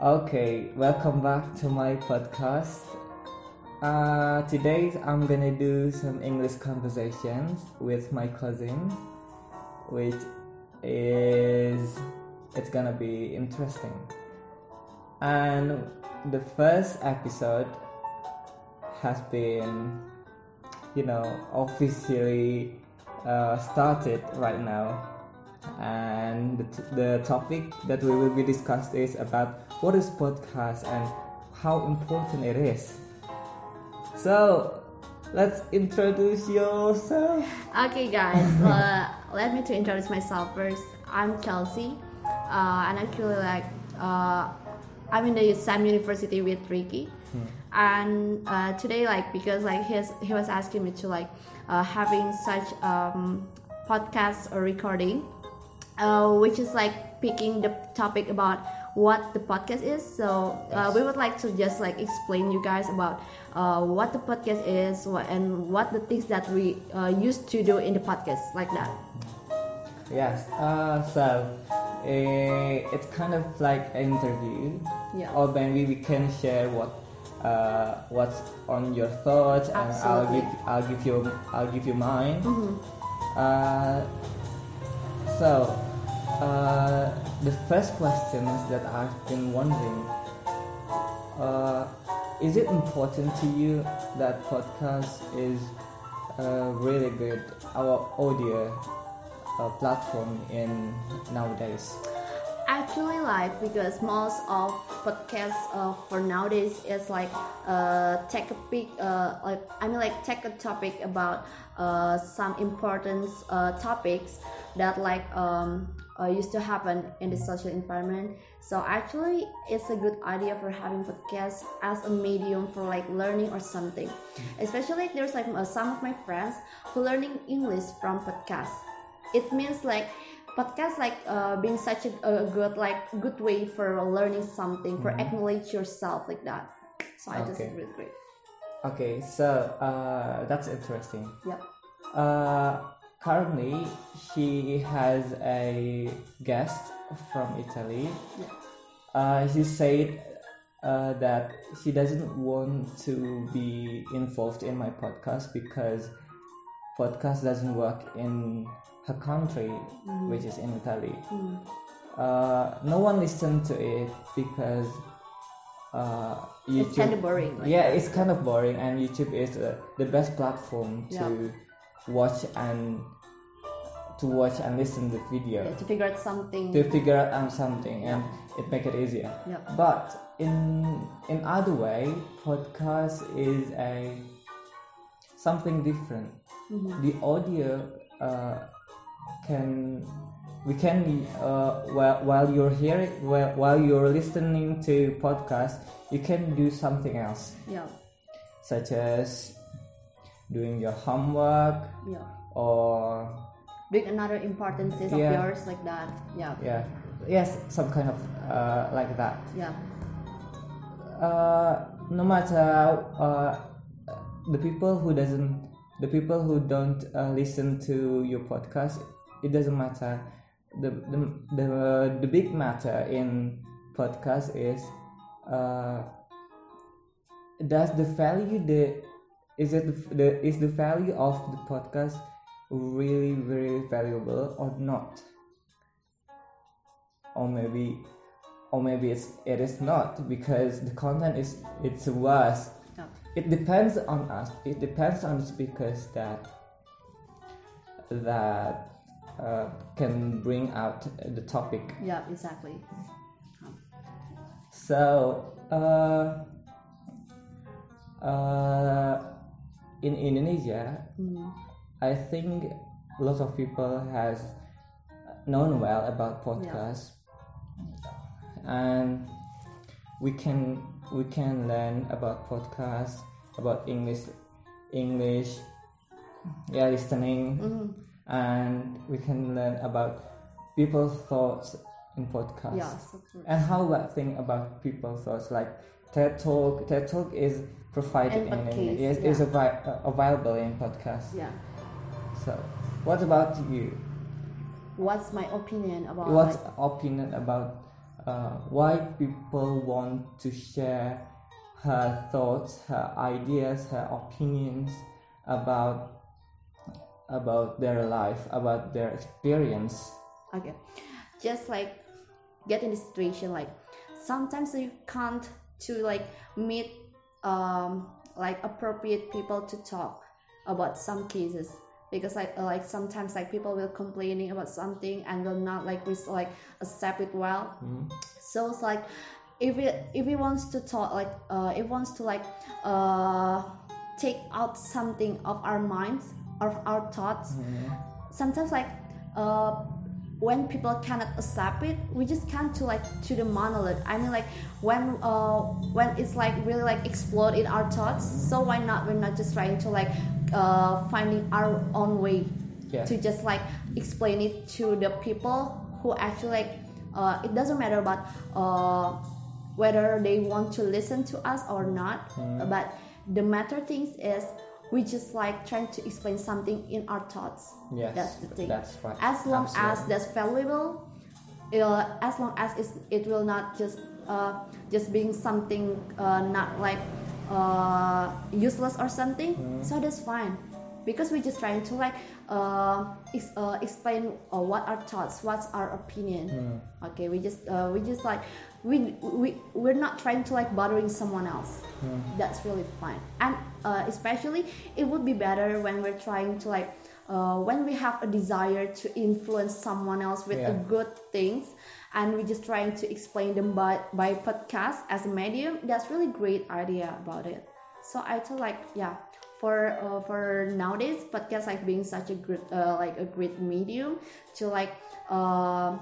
Okay, welcome back to my podcast. Uh, today I'm gonna do some English conversations with my cousin, which is it's gonna be interesting. And the first episode has been, you know, officially uh, started right now and the, t- the topic that we will be discussed is about what is podcast and how important it is. So let's introduce yourself. Okay, guys, uh, let me to introduce myself first. I'm Chelsea, uh, and actually, like, uh, I'm in the same university with Ricky, and uh, today, like, because like he's, he was asking me to like uh, having such um, podcast or recording, uh, which is like picking the topic about what the podcast is. So uh, we would like to just like explain you guys about uh, what the podcast is what, and what the things that we uh, used to do in the podcast, like that. yes uh, so eh, it's kind of like an interview Yeah. or maybe we can share what uh, what's on your thoughts and I'll give I'll give you I'll give you mine Mhm. Uh, so, uh, the first question is that I've been wondering uh, is it important to you that podcast is uh, really good, our audio uh, platform in nowadays? Actually, like because most of podcasts uh, for nowadays is like uh, take a pic, uh, like I mean like take a topic about uh, some important uh, topics that like um, uh, used to happen in the social environment. So actually, it's a good idea for having podcasts as a medium for like learning or something. Especially there's like uh, some of my friends who learning English from podcasts. It means like podcast like uh, being such a, a good like good way for learning something for acknowledge yourself like that. So i just really great. Okay, so uh, that's interesting. yep. Uh, currently, he has a guest from Italy. yeah Uh, she said uh, that he doesn't want to be involved in my podcast because podcast doesn't work in her country, which is in Italy. Mm. Uh, no one listened to it because uh, it's kind of boring like Yeah, it's kind of boring, and YouTube is uh, the best platform to Yeah. watch and to watch and listen the video yeah, to figure out something to figure out something and it make it easier Yep. but in in other way podcast is a something different. Mhm. the audio uh, can we can uh, while, while you're hearing while, while you're listening to podcast you can do something else. Yeah. Such as doing your homework yeah. or doing another importances of Yeah. yours like that. Yeah. Yeah. Yes some kind of uh, like that. Yeah. Uh, no matter uh, the people who doesn't the people who don't uh, listen to your podcast it doesn't matter. The the, the, the big matter in podcast is uh, does the value the is it the, the is the value of the podcast really really valuable or not? Or maybe or maybe it's it is not because the content is it's worse it depends on us. It depends on speakers that that uh, can bring out the topic. Yeah exactly. So uh, uh, in indonesia mm. i think a lot of people has known well about podcasts and we can we can learn about podcasts about english english yeah listening Mhm. and we can learn about people's thoughts in podcasts. Yes and how about think about people's thoughts? Like TED Talk TED Talk is provided And in, podcast, is, is avi- uh, available in podcast yeah. So what about you? What's my opinion about what's like, opinion about uh, why people want to share her thoughts, her ideas, her opinions about about their life, about their experience. okay just like get in the situation like sometimes you can't to like meet um like appropriate people to talk about some cases because like uh, like sometimes like people will complaining about something and will not like res- like accept it well. So it's like if it if it wants to talk like uh it wants to like uh take out something of our minds of our thoughts sometimes like uh when people cannot accept it we just come to like to the monolith. I mean like when uh when it's like really like explode in our thoughts so why not? We're not just trying to like uh finding our own way Yeah. to just like explain it to the people who actually like uh it doesn't matter about uh whether they want to listen to us or not but the matter things is we just like trying to explain something in our thoughts Yes, that's the thing that's right. as long as Absolutely. that's valuable uh, as long as it's, it will not just uh, just being something uh, not like uh, useless or something Mm-hmm. so that's fine because we're just trying to like uh, ex- uh, explain uh, what our thoughts what's our opinion Mm-hmm. okay we just uh, we just like we, we we're not trying to like bothering someone else Mm-hmm. that's really fine and uh, especially it would be better when we're trying to like uh, when we have a desire to influence someone else with a Yeah. good things and we're just trying to explain them by, by podcast as a medium. That's really great idea about it. So i thought like yeah for uh, for nowadays podcast like being such a good uh, like a great medium to like uh,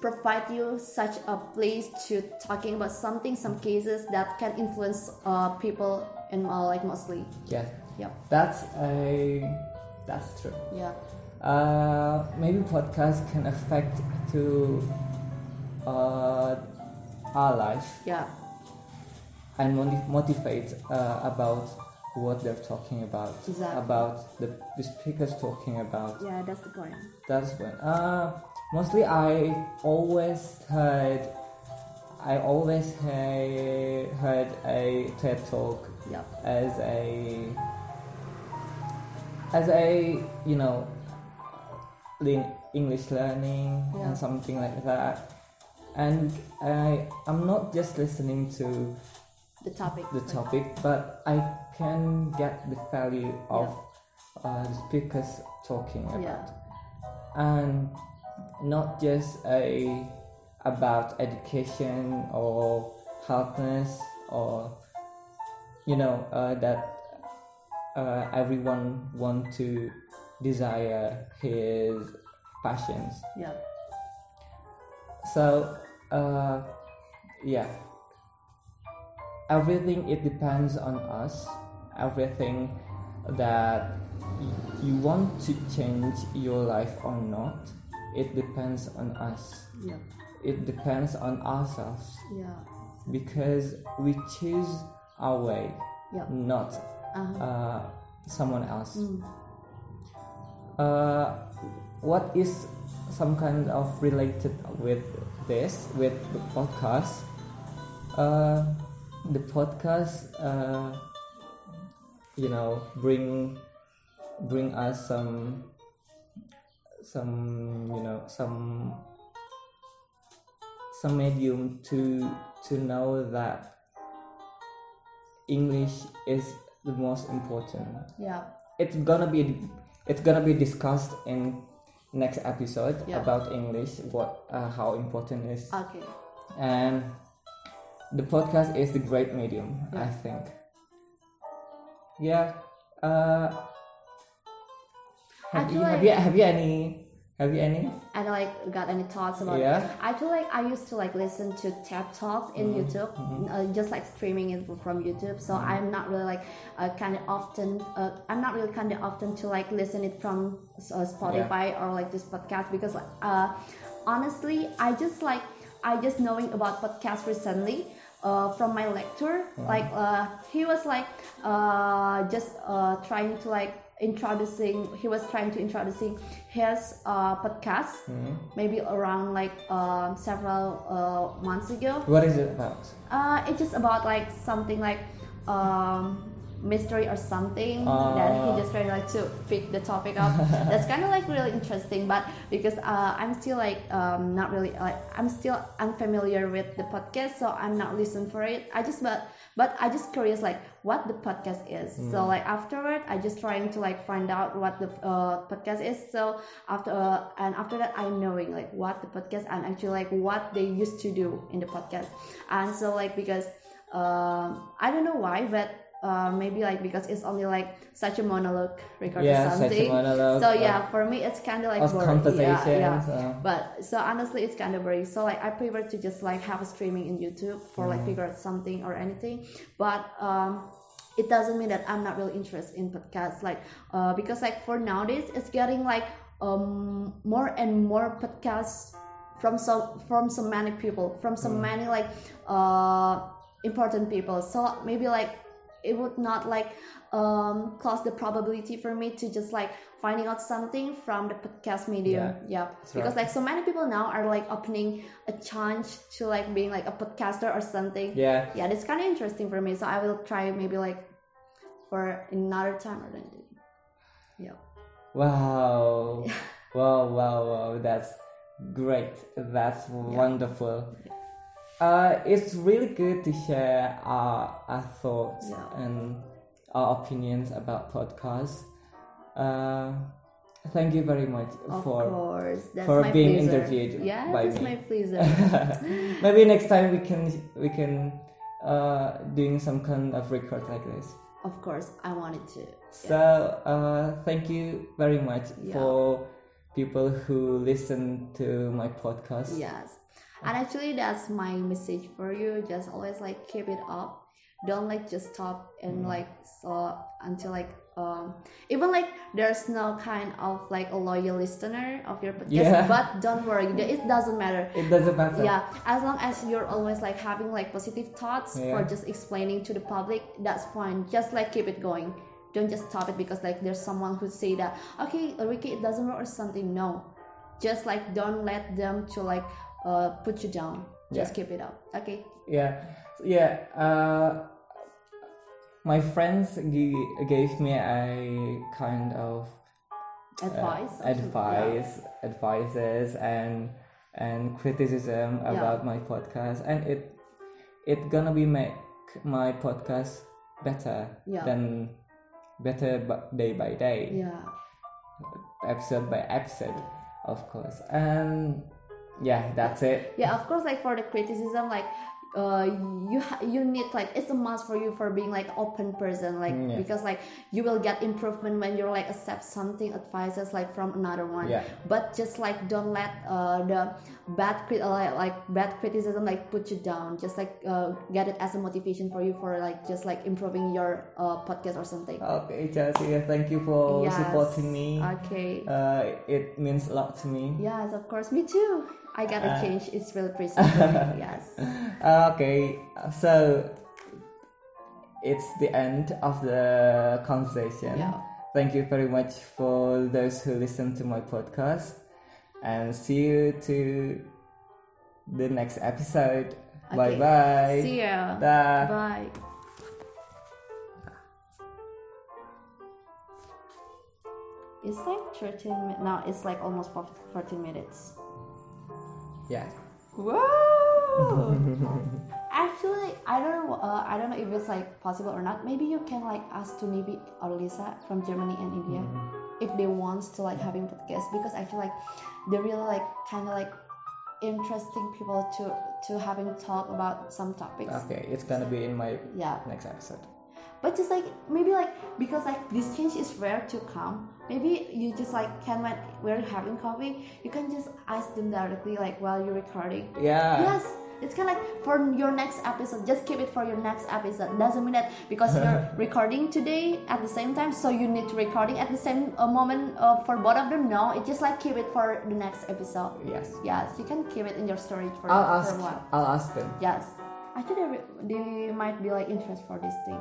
provide you such a place to talking about something some cases that can influence uh, people and uh, like mostly. Yes, yeah. That's a that's true. yeah. Uh, maybe podcast can affect to uh, our life yeah and motiv- motivate uh, about what they're talking about, Exactly. about the, the speakers talking about. yeah that's the point That's when. Uh, mostly I always heard, I always heard a TED talk yeah as a as a you know English learning Yeah. and something like that. And I I'm not just listening to the topic. the topic, but I can get the value of uh, the speakers talking about, yeah. And not just a about education or healthness or you know uh, that uh, everyone want to desire his passions. yeah So, uh, yeah, everything it depends on us. Everything that you want to change your life or not, it depends on us. yeah It depends on ourselves yeah because we choose our way, yeah not uh-huh. uh, someone else. Mm. Uh, what is some kind of related with this with the podcast? Uh, the podcast, uh, you know, bring bring us some some you know some some medium to to know that English is the most important yeah it's gonna be it's gonna be discussed in next episode Yeah. about English what uh, how important it is. Okay. And the podcast is the great medium I think. Yeah uh have you, have you have you any have you any I don't like got any thoughts about Yeah. it. I feel like I used to like listen to TED talks in YouTube, uh, just like streaming it from YouTube. So I'm not really like uh, kind of often. Uh, I'm not really kind of often to like listen it from uh, Spotify or like this podcast because uh, honestly, I just like I just knowing about podcast recently. Uh, from my lecturer, like uh, he was like uh, just uh, trying to like introducing he was trying to introducing his uh, podcast Hmm. maybe around like um, several uh, months ago What is it about? uh, it's just about like something like um, mystery or something that Ah. he just tried like to pick the topic up. That's kind of like really interesting, but because uh, I'm still like um, not really like I'm still unfamiliar with the podcast, so I'm not listen for it. I just but but I just curious like what the podcast is. So like afterward, I just trying to like find out what the uh, podcast is. So after uh, and after that, I'm knowing like what the podcast and actually like what they used to do in the podcast. And so like because um, I don't know why, but uh, maybe like because it's only like such a monologue record Yeah, or such a something. monologue so yeah, for me it's kind of like boring. conversations. Yeah, yeah. uh, But so honestly, it's kind of boring. So like I prefer to just like have a streaming in YouTube for Mm. like figure out something or anything. But um, it doesn't mean that I'm not really interested in podcasts. Like uh, because like for nowadays, it's getting like um more and more podcasts from so from so many people from so Mm. many like uh important people. So maybe like it would not like um cause the probability for me to just like finding out something from the podcast medium yeah, because right. like so many people now are like opening a chance to like being like a podcaster or something yeah. yeah that's kind of interesting for me so i will try maybe like for another time or anything yeah Wow. wow, wow, wow. That's great. That's wonderful. Uh, it's really good to share our, our thoughts Yeah. and our opinions about podcasts. Uh, thank you very much of for for being pleasure. interviewed yeah me. my pleasure Maybe next time we can we can uh, doing some kind of record like this. of course i wanted to So uh, thank you very much Yeah. for people who listen to my podcast. Yes. And actually that's my message for you. Just always like keep it up. Don't like just stop Mm. and like so until like um even like there's no kind of like a loyal listener of your podcast. Yeah. But don't worry, it doesn't matter. It doesn't matter. Yeah, as long as you're always like having like positive thoughts Yeah. for just explaining to the public, that's fine. Just like keep it going. Don't just stop it because like there's someone who say that okay, Ricky, it doesn't work or something. No, just like don't let them to like uh, put you down. Just Yeah. keep it up. Okay. Yeah. Yeah. Uh, my friends g- gave me a kind of uh, Advice. something. advice, advices, and and criticism Yeah. about my podcast, and it it gonna be make my podcast better Yeah. than better day by day, Yeah. episode by episode, of course. And yeah, that's it. yeah of course like for the criticism like uh you ha- you need like it's a must for you for being like open person like Mm, yeah. because like you will get improvement when you're like accept something advices like from another one Yeah. but just like don't let uh the bad crit uh, like, bad criticism like put you down just like uh, get it as a motivation for you for like just like improving your uh podcast or something Okay, Chelsea, thank you for Yes. supporting me. okay Uh, it means a lot to me. yes of course me too i gotta Uh, change it's really pretty. yes Uh, okay, so it's the end of the conversation. Yeah. Thank you very much for those who listen to my podcast, and see you to the next episode. Bye Okay. bye. see ya Dah. Bye. It's like 13 minutes. No, it's like almost 14 minutes. Yeah. Whoa! Actually, I don't know. Uh, I don't know if it's like possible or not. Maybe you can like ask to Nivi or Lisa from Germany and India Mm-hmm. if they want to like having podcast because I feel like they're really like kind of like interesting people to to having talk about some topics. Okay, it's gonna be in my Yeah. next episode. But just like maybe like because like this change is rare to come. Maybe you just like can when we're having coffee you can just ask them directly like while you're recording. Yeah. yes. It's kind of like for your next episode just keep it for your next episode. Doesn't mean that because you're recording today at the same time so you need to recording at the same uh, moment uh, for both of them. No it just like keep it for the next episode. Yes. yes you can keep it in your storage for, I'll for ask. a while. I'll ask them. yes. I think they, they might be like interested for this thing